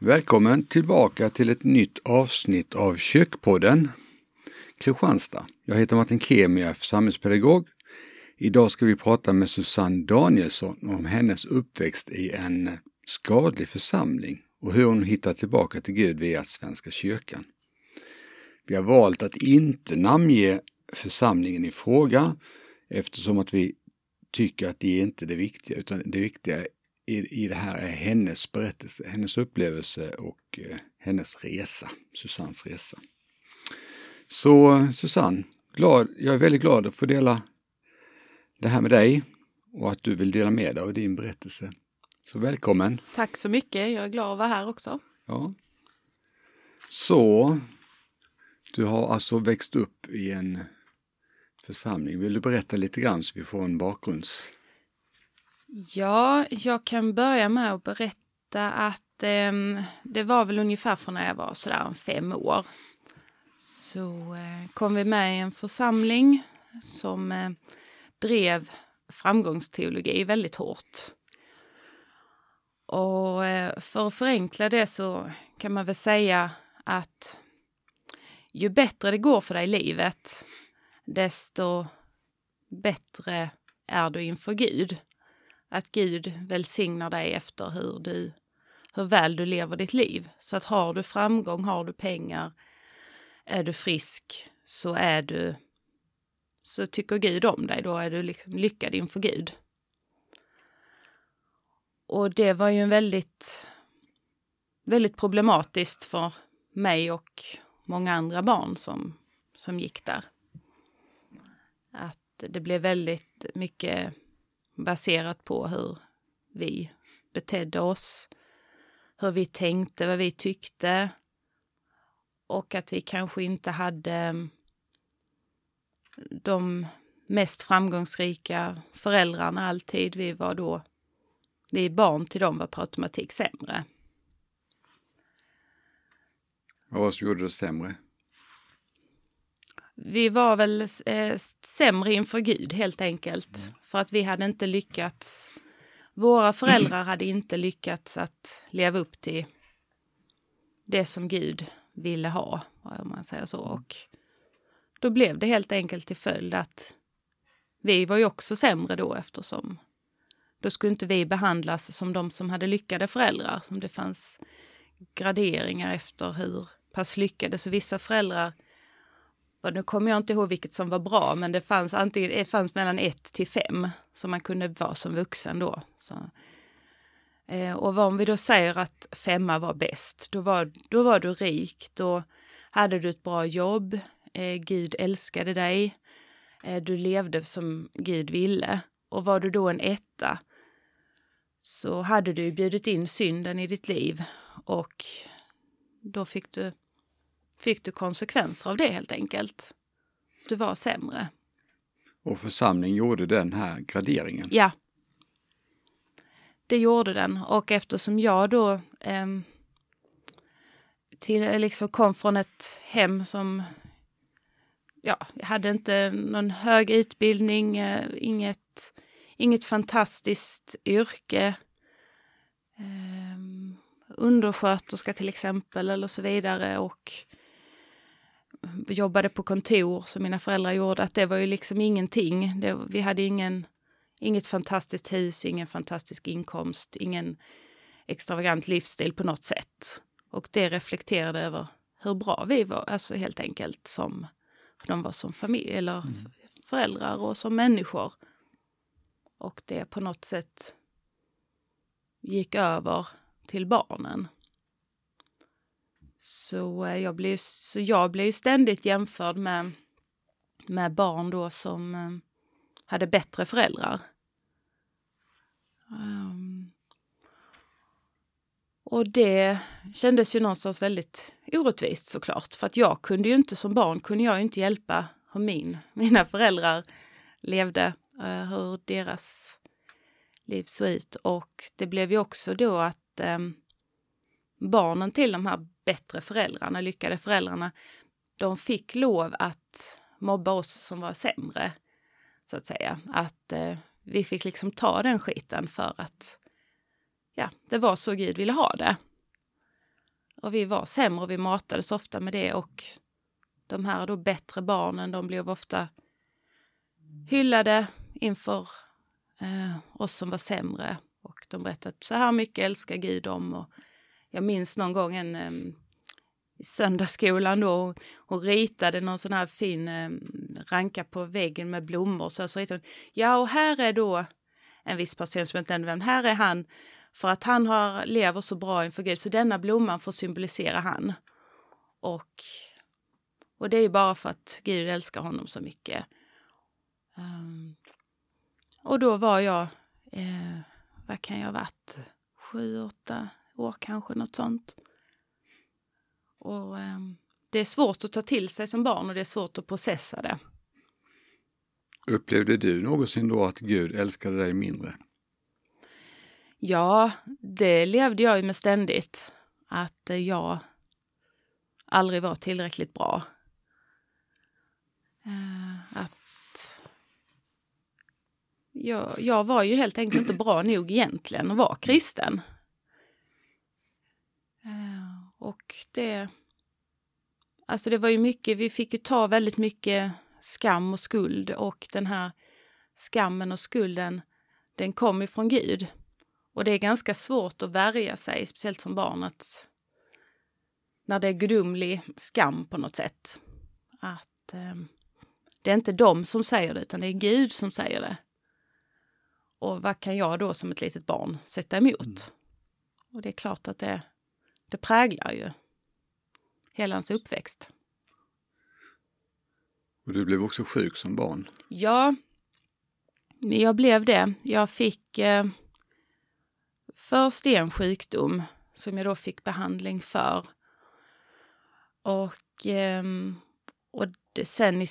Välkommen tillbaka till ett nytt avsnitt av Kökpodden Kristianstad. Jag heter Martin Kemi, jag är församlingspedagog. Idag ska vi prata med Susanne Danielsson om hennes uppväxt i en skadlig församling och hur hon hittar tillbaka till Gud via Svenska kyrkan. Vi har valt att inte namnge församlingen i fråga eftersom att vi tycker att det är inte det viktiga utan det viktiga i, i det här är hennes berättelse, hennes upplevelse och eh, hennes resa, Susannes resa. Så Susanne, glad, jag är väldigt glad att få dela det här med dig och att du vill dela med dig av din berättelse. Så välkommen! Tack så mycket, jag är glad att vara här också. Ja. Så, du har alltså växt upp i en församling. Vill du berätta lite grann så vi får en bakgrunds... Ja, jag kan börja med att berätta att eh, det var väl ungefär från när jag var sådär fem år. Så eh, kom vi med i en församling som eh, drev framgångsteologi väldigt hårt. Och eh, för att förenkla det så kan man väl säga att ju bättre det går för dig i livet, desto bättre är du inför Gud. Att Gud välsignar dig efter hur, du, hur väl du lever ditt liv. Så att har du framgång, har du pengar, är du frisk, så är du så tycker Gud om dig, då är du liksom lyckad inför Gud. Och det var ju en väldigt, väldigt problematiskt för mig och många andra barn som, som gick där. Att det blev väldigt mycket baserat på hur vi betedde oss, hur vi tänkte, vad vi tyckte och att vi kanske inte hade mm, de mest framgångsrika föräldrarna alltid. Vi var då, vi barn till dem var på automatik sämre. Vad var det som gjorde det sämre? Vi var väl eh, sämre inför Gud helt enkelt. Mm. För att vi hade inte lyckats, våra föräldrar hade inte lyckats att leva upp till det som Gud ville ha, om man säger så. Och då blev det helt enkelt till följd att vi var ju också sämre då eftersom då skulle inte vi behandlas som de som hade lyckade föräldrar. Som det fanns graderingar efter hur pass lyckade. Så vissa föräldrar, nu kommer jag inte ihåg vilket som var bra, men det fanns, antingen, det fanns mellan ett till fem som man kunde vara som vuxen då. Så, eh, och om vi då säger att femma var bäst, då var, då var du rik, då hade du ett bra jobb, eh, Gud älskade dig, eh, du levde som Gud ville. Och var du då en etta så hade du bjudit in synden i ditt liv och då fick du, fick du konsekvenser av det helt enkelt. Du var sämre. Och församlingen gjorde den här graderingen? Ja. Det gjorde den och eftersom jag då eh, till, liksom kom från ett hem som ja, jag hade inte någon hög utbildning, eh, inget, inget fantastiskt yrke. Eh, undersköterska till exempel eller så vidare och jobbade på kontor som mina föräldrar gjorde, att det var ju liksom ingenting. Det, vi hade ingen, inget fantastiskt hus, ingen fantastisk inkomst, ingen extravagant livsstil på något sätt. Och det reflekterade över hur bra vi var, alltså helt enkelt som, de var som familj eller mm. föräldrar och som människor. Och det på något sätt gick över till barnen. Eh, så jag blev, så jag blev ständigt jämförd med, med barn då som eh, hade bättre föräldrar. Um, och det kändes ju någonstans väldigt orättvist såklart. För att jag kunde ju inte som barn, kunde jag inte hjälpa hur min, mina föräldrar levde, uh, hur deras liv såg ut. Och det blev ju också då att um, barnen till de här bättre föräldrarna, lyckade föräldrarna, de fick lov att mobba oss som var sämre, så att säga. Att eh, vi fick liksom ta den skiten för att ja, det var så Gud ville ha det. och vi var sämre och vi matades ofta med det och de här då bättre barnen de blev ofta hyllade inför eh, oss som var sämre och de berättade att så här mycket älskar Gud dem och jag minns någon gång en um, i söndagsskolan då hon ritade någon sån här fin eh, ranka på väggen med blommor så, så ritade hon ja och här är då en viss person som inte är vem, här är han för att han har, lever så bra inför Gud så denna blomman får symbolisera han. Och, och det är bara för att Gud älskar honom så mycket. Um, och då var jag, eh, vad kan jag ha varit, sju, åtta år kanske, något sånt. Och eh, det är svårt att ta till sig som barn och det är svårt att processa det. Upplevde du någonsin då att Gud älskade dig mindre? Ja, det levde jag ju med ständigt. Att jag aldrig var tillräckligt bra. Eh, att jag, jag var ju helt enkelt inte bra nog egentligen att vara kristen. Eh, och det... Alltså det var ju mycket, vi fick ju ta väldigt mycket skam och skuld och den här skammen och skulden, den kom ifrån Gud. Och det är ganska svårt att värja sig, speciellt som barn, att när det är gudomlig skam på något sätt. Att eh, det är inte de som säger det, utan det är Gud som säger det. Och vad kan jag då som ett litet barn sätta emot? Mm. Och det är klart att det, det präglar ju hela hans uppväxt. Och du blev också sjuk som barn? Ja, jag blev det. Jag fick eh, först en sjukdom som jag då fick behandling för. Och, eh, och det, sen i,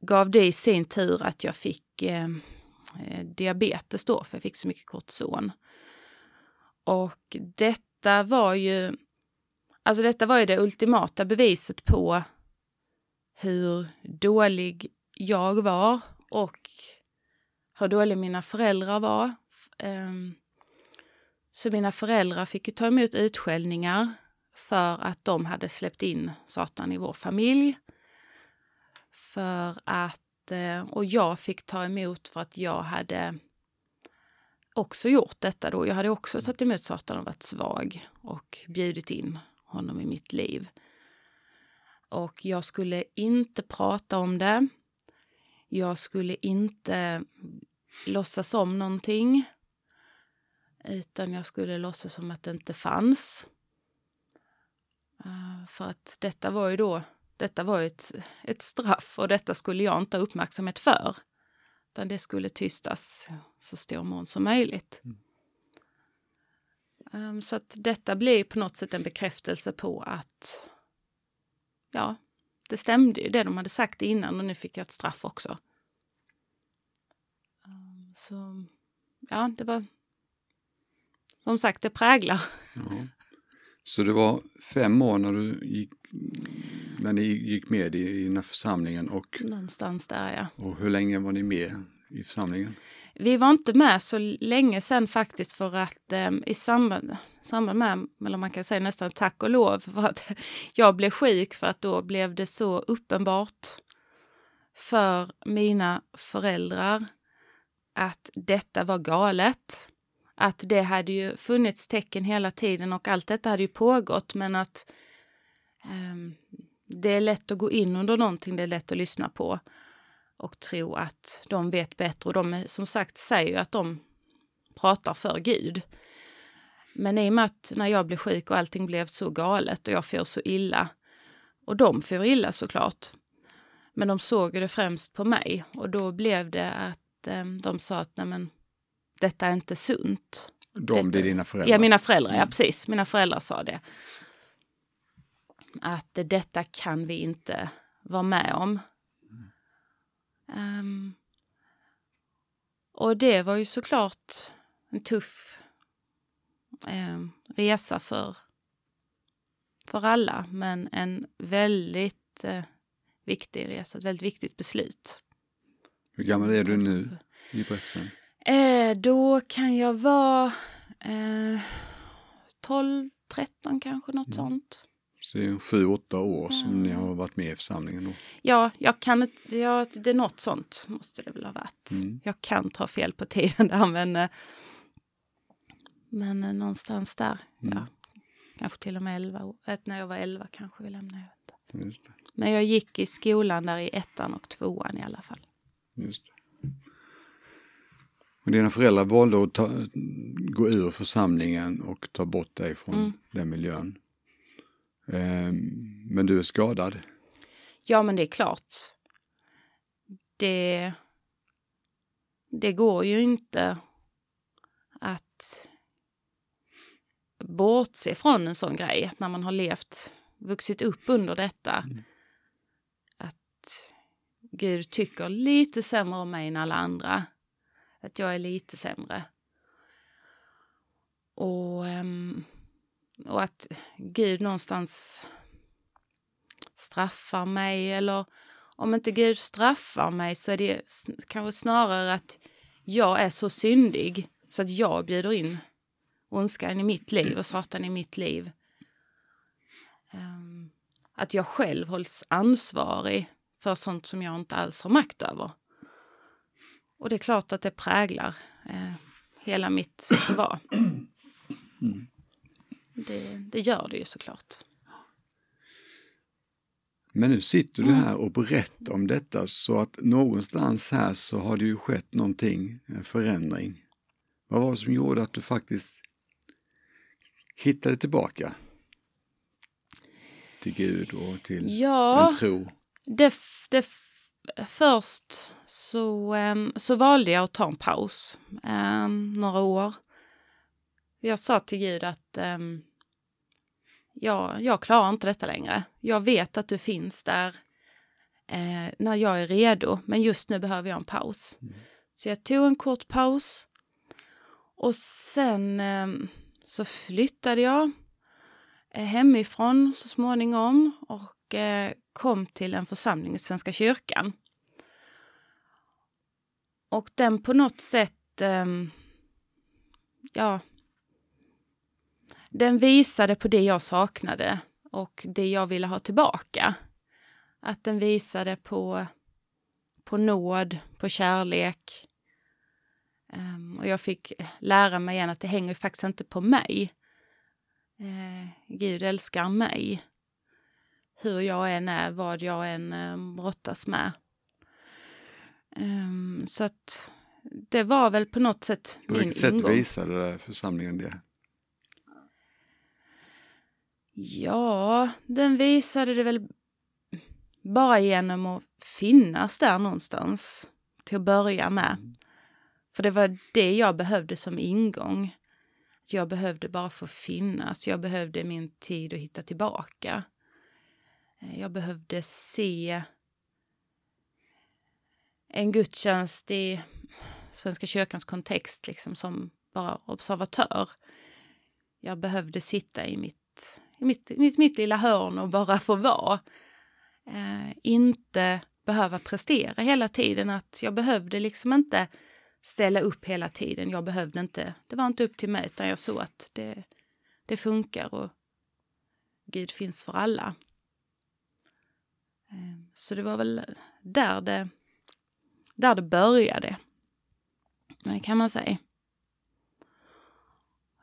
gav det i sin tur att jag fick eh, diabetes då, för jag fick så mycket kortison. Och detta var ju, alltså detta var ju det ultimata beviset på hur dålig jag var och hur dåliga mina föräldrar var. Ehm, så mina föräldrar fick ju ta emot utskällningar för att de hade släppt in Satan i vår familj. För att, eh, och jag fick ta emot för att jag hade också gjort detta då. Jag hade också tagit emot Satan och varit svag och bjudit in honom i mitt liv. Och jag skulle inte prata om det. Jag skulle inte låtsas om någonting. Utan jag skulle låtsas som att det inte fanns. Eh, för att detta var ju då detta var ett, ett straff och detta skulle jag inte ha uppmärksamhet för. Utan det skulle tystas så stor mån som möjligt. Mm. Um, så att detta blir på något sätt en bekräftelse på att ja, det stämde ju det de hade sagt innan och nu fick jag ett straff också. Um, så ja, det var som sagt, det präglar. Ja. Så det var fem år när du gick, när ni gick med i, i den här församlingen? Och, Någonstans där ja. Och hur länge var ni med i församlingen? Vi var inte med så länge sen faktiskt för att eh, i samband, samband med, eller man kan säga nästan tack och lov, för att jag blev sjuk för att då blev det så uppenbart för mina föräldrar att detta var galet att det hade ju funnits tecken hela tiden och allt detta hade ju pågått men att um, det är lätt att gå in under någonting, det är lätt att lyssna på och tro att de vet bättre och de som sagt säger ju att de pratar för Gud. Men i och med att när jag blev sjuk och allting blev så galet och jag får så illa och de får illa såklart. Men de såg det främst på mig och då blev det att eh, de sa att nej men detta är inte sunt. De, det är dina föräldrar? Ja, mina föräldrar, mm. ja precis. Mina föräldrar sa det. Att detta kan vi inte vara med om. Mm. Um, och det var ju såklart en tuff um, resa för, för alla, men en väldigt uh, viktig resa, ett väldigt viktigt beslut. Hur gammal är du nu i berättelsen? Eh, då kan jag vara eh, 12, 13 kanske, något sånt. Så det är sju, åtta år som ni har varit med i församlingen då. Ja, jag kan inte, ja, det är något sånt måste det väl ha varit. Mm. Jag kan ta fel på tiden där men, eh, men eh, någonstans där, Mm. ja. Kanske till och med 11 år. Eh, När jag var 11 kanske vi lämnade. Jag. Men jag gick i skolan där i ettan och tvåan i alla fall. Just det. Och dina föräldrar valde att ta, gå ur församlingen och ta bort dig från Mm. den miljön. Ehm, men du är skadad. Ja, men det är klart. Det, det går ju inte att bortse från en sån grej när man har levt, vuxit upp under detta. Att Gud tycker lite sämre om mig än alla andra. Att jag är lite sämre. Och, ehm, och att Gud någonstans straffar mig eller om inte Gud straffar mig så är det kanske snarare att jag är så syndig så att jag bjuder in ondskan i mitt liv och Satan i mitt liv. Ehm, att jag själv hålls ansvarig för sånt som jag inte alls har makt över. Och det är klart att det präglar eh, hela mitt sätt att vara. Det, det gör det ju såklart. Men nu sitter Mm. du här och berättar om detta så att någonstans här så har det ju skett någonting, en förändring. Vad var det som gjorde att du faktiskt hittade tillbaka till Gud och till Ja. en tro? Det, det först så, em, så valde jag att ta en paus em, några år. Jag sa till Gud att um, jag, jag klarar inte detta längre. Jag vet att du finns där eh, när jag är redo, men just nu behöver jag en paus. Så jag tog en kort paus och sen så flyttade jag eh, hemifrån så småningom och och eh, kom till en församling i Svenska kyrkan. Och den på något sätt, ehm, ja, den visade på det jag saknade och det jag ville ha tillbaka. Att den visade på, på nåd, på kärlek. Ehm, och jag fick lära mig igen att det hänger faktiskt inte på mig. Eh, Gud älskar mig. Hur jag än är, vad jag än eh, brottas med. Ehm, så att det var väl på något sätt På min vilket sätt ingång. visade församlingen det? Ja, den visade det väl bara genom att finnas där någonstans till att börja med. För det var det jag behövde som ingång. Jag behövde bara få finnas. Jag behövde min tid att hitta tillbaka. Eh, jag behövde se en gudstjänst i Svenska kyrkans kontext liksom som bara observatör. Jag behövde sitta i mitt, i mitt, mitt, mitt lilla hörn och bara få vara. Eh, inte behöva prestera hela tiden. Att jag behövde liksom inte ställa upp hela tiden. Jag behövde inte, det var inte upp till mig utan jag såg att det, det funkar och Gud finns för alla. Eh, Så det var väl där det, där det började. Kan man säga.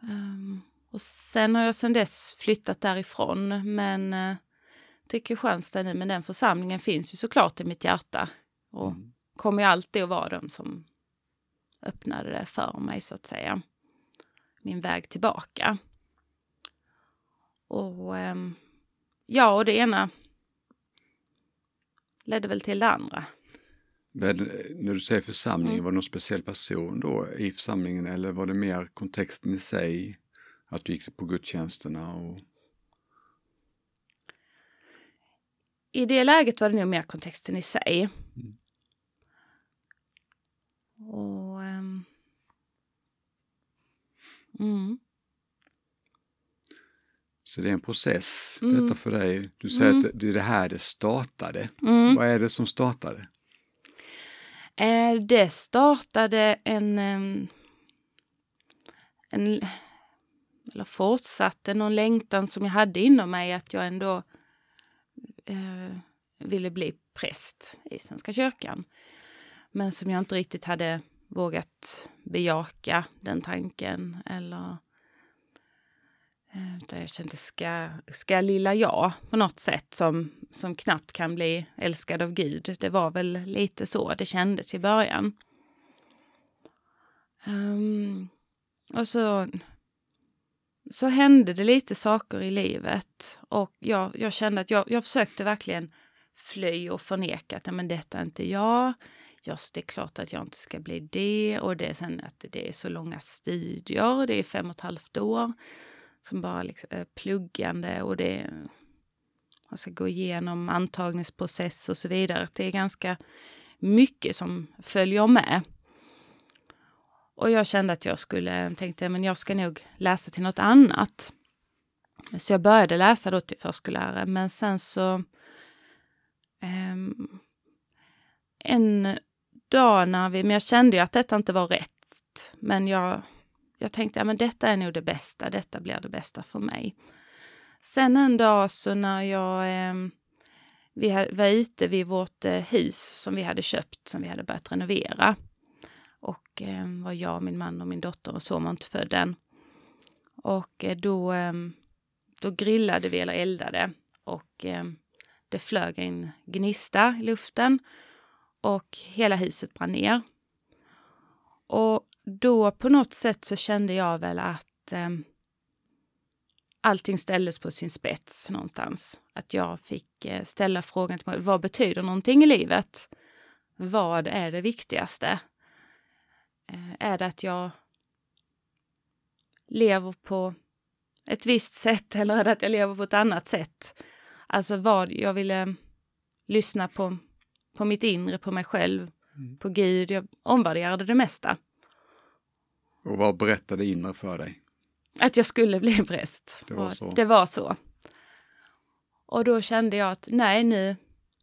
Ehm, och sen har jag sen dess flyttat därifrån men eh, till Kristianstad nu, men den församlingen finns ju såklart i mitt hjärta och kommer ju alltid att vara de som öppnade det för mig så att säga. Min väg tillbaka. Och ehm, ja, och det ena ledde väl till det andra. Men när du säger församling, Mm. var det någon speciell person då i församlingen eller var det mer kontexten i sig? Att du gick på gudstjänsterna och I det läget var det nog mer kontexten i sig. Och... ehm, mm. Så det är en process Mm. detta för dig. Du säger Mm. att det är det här det startade. Mm. Vad är det som startade? Det startade en, en eller fortsatte någon längtan som jag hade inom mig att jag ändå eh, ville bli präst i Svenska kyrkan. Men som jag inte riktigt hade vågat bejaka den tanken eller Eh, utan jag kände, ska, ska lilla jag på något sätt som, som knappt kan bli älskad av Gud? Det var väl lite så det kändes i början. Um, och så, så hände det lite saker i livet och jag, jag kände att jag, jag försökte verkligen fly och förneka att men detta är inte jag. Just det är klart att jag inte ska bli det och det är sen att det är så långa studier, det är fem och ett halvt år som bara liksom är pluggande och det alltså, man ska gå igenom antagningsprocess och så vidare. Det är ganska mycket som följer med. Och jag kände att jag skulle, tänkte men jag ska nog läsa till något annat. Så jag började läsa då till förskollärare, men sen så um, en dag när vi, men jag kände ju att detta inte var rätt. Men jag jag tänkte att ja, detta är nog det bästa, detta blir det bästa för mig. Sen en dag så när jag eh, vi var ute vid vårt eh, hus som vi hade köpt, som vi hade börjat renovera. Och eh, var jag, min man och min dotter och så var inte född än. Och eh, då, ehm, då grillade vi eller eldade och ehm, det flög en gnista i luften och hela huset brann ner. Och då på något sätt så kände jag väl att eh, allting ställdes på sin spets någonstans. Att jag fick eh, ställa frågan till mig, vad betyder någonting i livet? Vad är det viktigaste? Eh, är det att jag lever på ett visst sätt eller är det att jag lever på ett annat sätt? Alltså vad jag ville lyssna på, på mitt inre, på mig själv, mm. på Gud. Jag omvärderade det mesta. Och vad berättade inre för dig? Att jag skulle bli präst. Det var så? Det var så. Och då kände jag att nej, nu,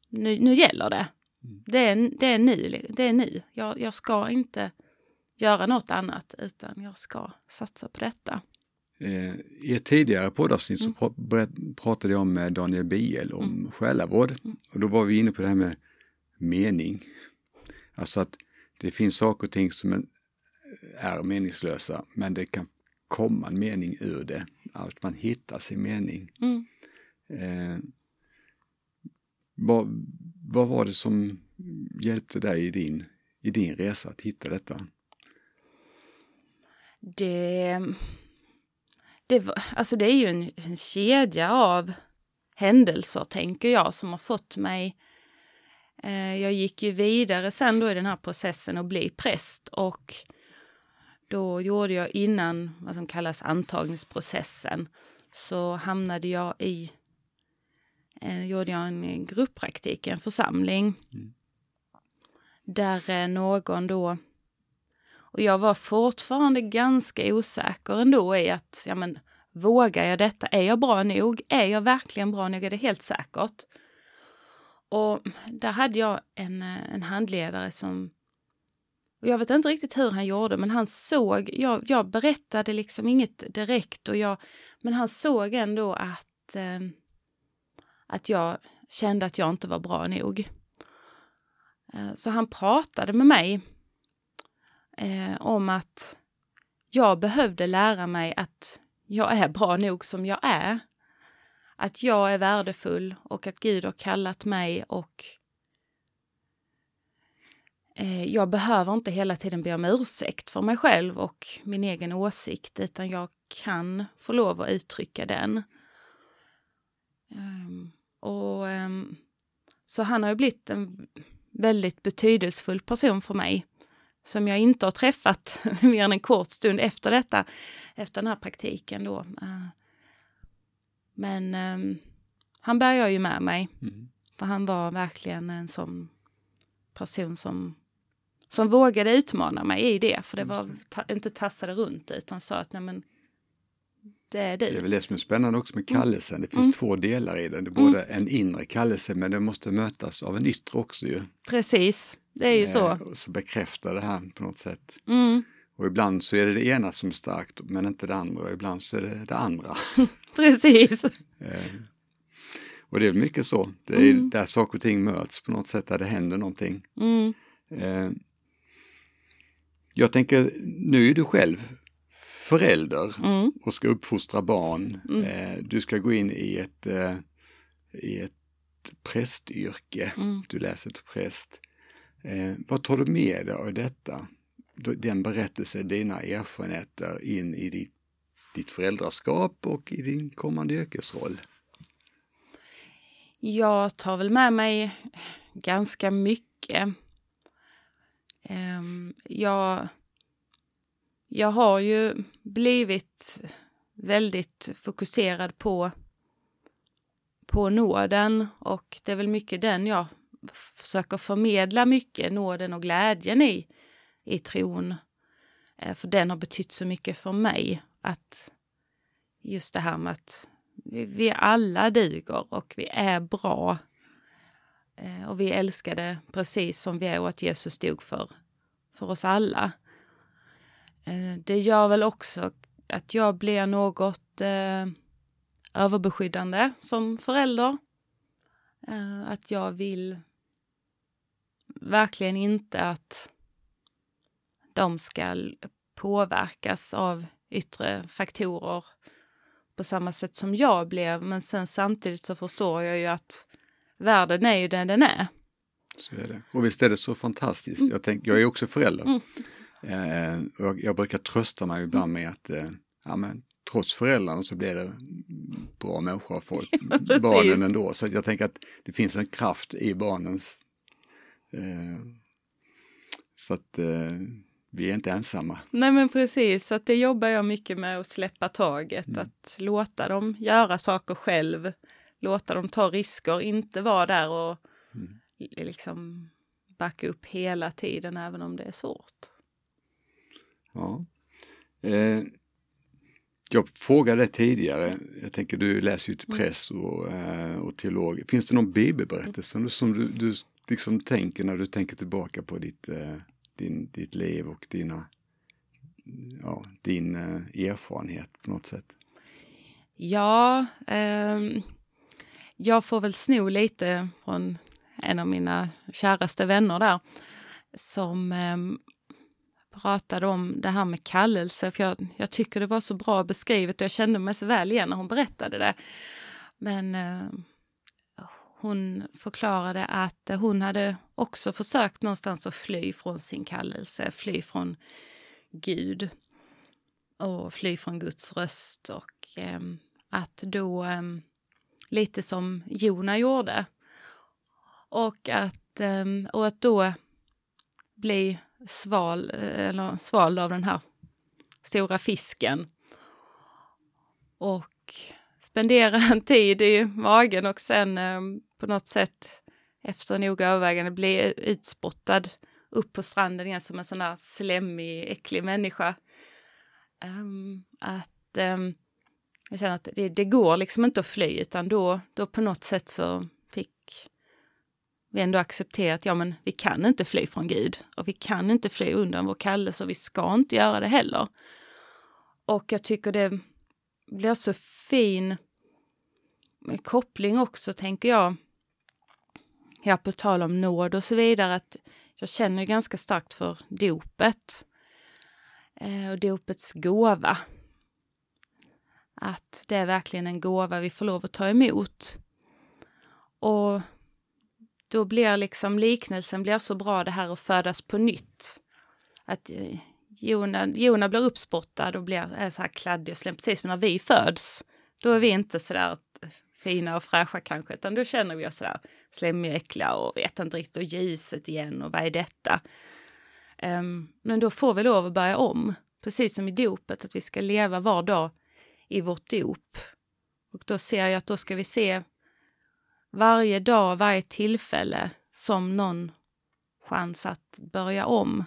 nu, nu gäller det. Mm. Det, är, det är nu. Det är nu. Jag, jag ska inte göra något annat utan jag ska satsa på detta. Eh, I ett tidigare poddavsnitt mm. så pratade jag med Daniel Biel om mm. själavård mm. och då var vi inne på det här med mening. Alltså att det finns saker och ting som en, är meningslösa, men det kan komma en mening ur det, att man hittar sin mening. Mm. Eh, vad, vad var det som hjälpte dig i din, i din resa att hitta detta? Det, det, var, alltså det är ju en, en kedja av händelser, tänker jag, som har fått mig eh, jag gick ju vidare sen då i den här processen att bli präst och då gjorde jag innan vad som kallas antagningsprocessen så hamnade jag i eh, gjorde jag en grupppraktik i en församling. Mm. Där eh, någon då och jag var fortfarande ganska osäker ändå i att, ja men vågar jag detta? Är jag bra nog? Är jag verkligen bra nog? Är det helt säkert? Och där hade jag en, eh, en handledare som och jag vet inte riktigt hur han gjorde, men han såg, jag, jag berättade liksom inget direkt, och jag, men han såg ändå att, eh, att jag kände att jag inte var bra nog. Eh, så han pratade med mig eh, om att jag behövde lära mig att jag är bra nog som jag är. Att jag är värdefull och att Gud har kallat mig och jag behöver inte hela tiden be om ursäkt för mig själv och min egen åsikt, utan jag kan få lov att uttrycka den. Um, och, um, så han har ju blivit en väldigt betydelsefull person för mig som jag inte har träffat mer än en kort stund efter detta, efter den här praktiken då. Uh, men um, han bär jag ju med mig, mm. för han var verkligen en sån person som som vågade utmana mig i det, för det var ta, inte tassade runt utan sa att nej men det är du. Det är väl det som är spännande också med mm. kallelsen. Det finns mm. två delar i den. Det är både mm. en inre kallelse men den måste mötas av en yttre också ju. Precis, det är ju så. Eh, och så bekräftar det här på något sätt. Mm. Och ibland så är det det ena som är starkt men inte det andra och ibland så är det det andra. Precis. Eh, och det är mycket så, det är mm. där saker och ting möts på något sätt, där det händer någonting. Mm. Eh, jag tänker, nu är du själv förälder mm. och ska uppfostra barn. Mm. Eh, du ska gå in i ett, i ett prästyrke, mm. du läser till präst. vad tar du med dig av detta? Den berättelsen, dina erfarenheter in i ditt, ditt föräldraskap och i din kommande yrkesroll? Jag tar väl med mig ganska mycket. Ehm, jag, jag har ju blivit väldigt fokuserad på, på nåden och det är väl mycket den jag försöker förmedla mycket, nåden och glädjen i, i tron. Eh, för den har betytt så mycket för mig att just det här med att vi, vi alla duger och vi är bra. Eh, och vi älskade precis som vi är och att Jesus dog för, för oss alla. Eh, det gör väl också att jag blir något eh, överbeskyddande som förälder. Eh, att jag vill verkligen inte att de ska påverkas av yttre faktorer på samma sätt som jag blev. Men sen samtidigt så förstår jag ju att världen är ju den den är. Så är det. Och visst är det så fantastiskt. Mm. Jag, tänk, jag är också förälder. Mm. Eh, och jag brukar trösta mig ibland med att eh, ja, men, trots föräldrarna så blir det bra människor folk, barnen ändå. Så jag tänker att det finns en kraft i barnens... Eh, så att eh, vi är inte ensamma. Nej men precis, så att det jobbar jag mycket med att släppa taget, mm. att låta dem göra saker själv, låta dem ta risker, inte vara där och mm. liksom backa upp hela tiden även om det är svårt. Ja. Eh, jag frågade tidigare, jag tänker du läser ju till mm. press och, eh, och teolog. Finns det någon bibelberättelse som du, du liksom tänker när du tänker tillbaka på ditt eh, din, ditt liv och dina, ja, din eh, erfarenhet på något sätt? Ja, eh, jag får väl sno lite från en av mina käraste vänner där som eh, pratade om det här med kallelse, för jag, jag, tycker det var så bra beskrivet och jag kände mig så väl igen när hon berättade det. Men eh, hon förklarade att hon hade också försökt någonstans att fly från sin kallelse, fly från Gud och fly från Guds röst och eh, att då, eh, lite som Jona gjorde, och att, ehm, och att då bli sval, eller svald av den här stora fisken. Och spendera en tid i magen och sen ehm, på något sätt efter noga övervägande bli utspottad upp på stranden igen som en sån där slemmig, äcklig människa. Um, att um, jag känner att det, det, går liksom inte att fly utan då, då på något sätt så fick vi ändå acceptera att ja, men vi kan inte fly från Gud och vi kan inte fly undan vår kallelse och vi ska inte göra det heller. Och jag tycker det blir så fin koppling också, tänker jag. Ja, på tal om nåd och så vidare, att jag känner ganska starkt för dopet eh, och dopets gåva. Att det är verkligen en gåva vi får lov att ta emot. Och då blir liksom liknelsen blir så bra det här att födas på nytt. Att eh, Jona, Jona blir uppspottad och blir, är så här kladdig och slem, precis som när vi föds. Då är vi inte så där eh, fina och fräscha kanske, utan då känner vi oss sådär slemmiga, äckliga och vet inte riktigt och ljuset igen och vad är detta? Um, men då får vi lov att börja om, precis som i dopet, att vi ska leva var dag i vårt dop. Och då ser jag att då ska vi se varje dag, varje tillfälle som någon chans att börja om.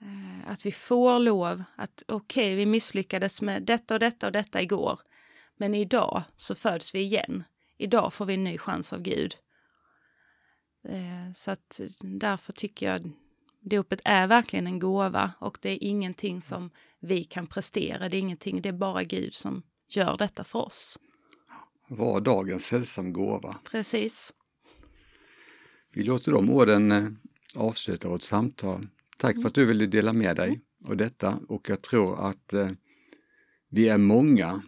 Eh, att vi får lov att okej, okay, vi misslyckades med detta och detta och detta igår. Men idag så föds vi igen. Idag får vi en ny chans av Gud. Eh, så att därför tycker jag Dopet är verkligen en gåva och det är ingenting som vi kan prestera. Det är ingenting, det är bara Gud som gör detta för oss. Var dagens sällsam gåva. Precis. Vi låter de orden eh, avsluta vårt samtal. Tack för att du ville dela med dig av detta och jag tror att eh, vi är många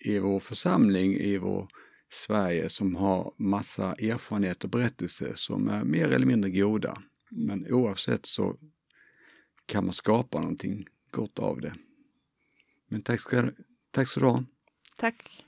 i vår församling, i vår Sverige som har massa erfarenheter och berättelser som är mer eller mindre goda. Men oavsett så kan man skapa någonting gott av det. Men tack ska, tack ska du ha. Tack.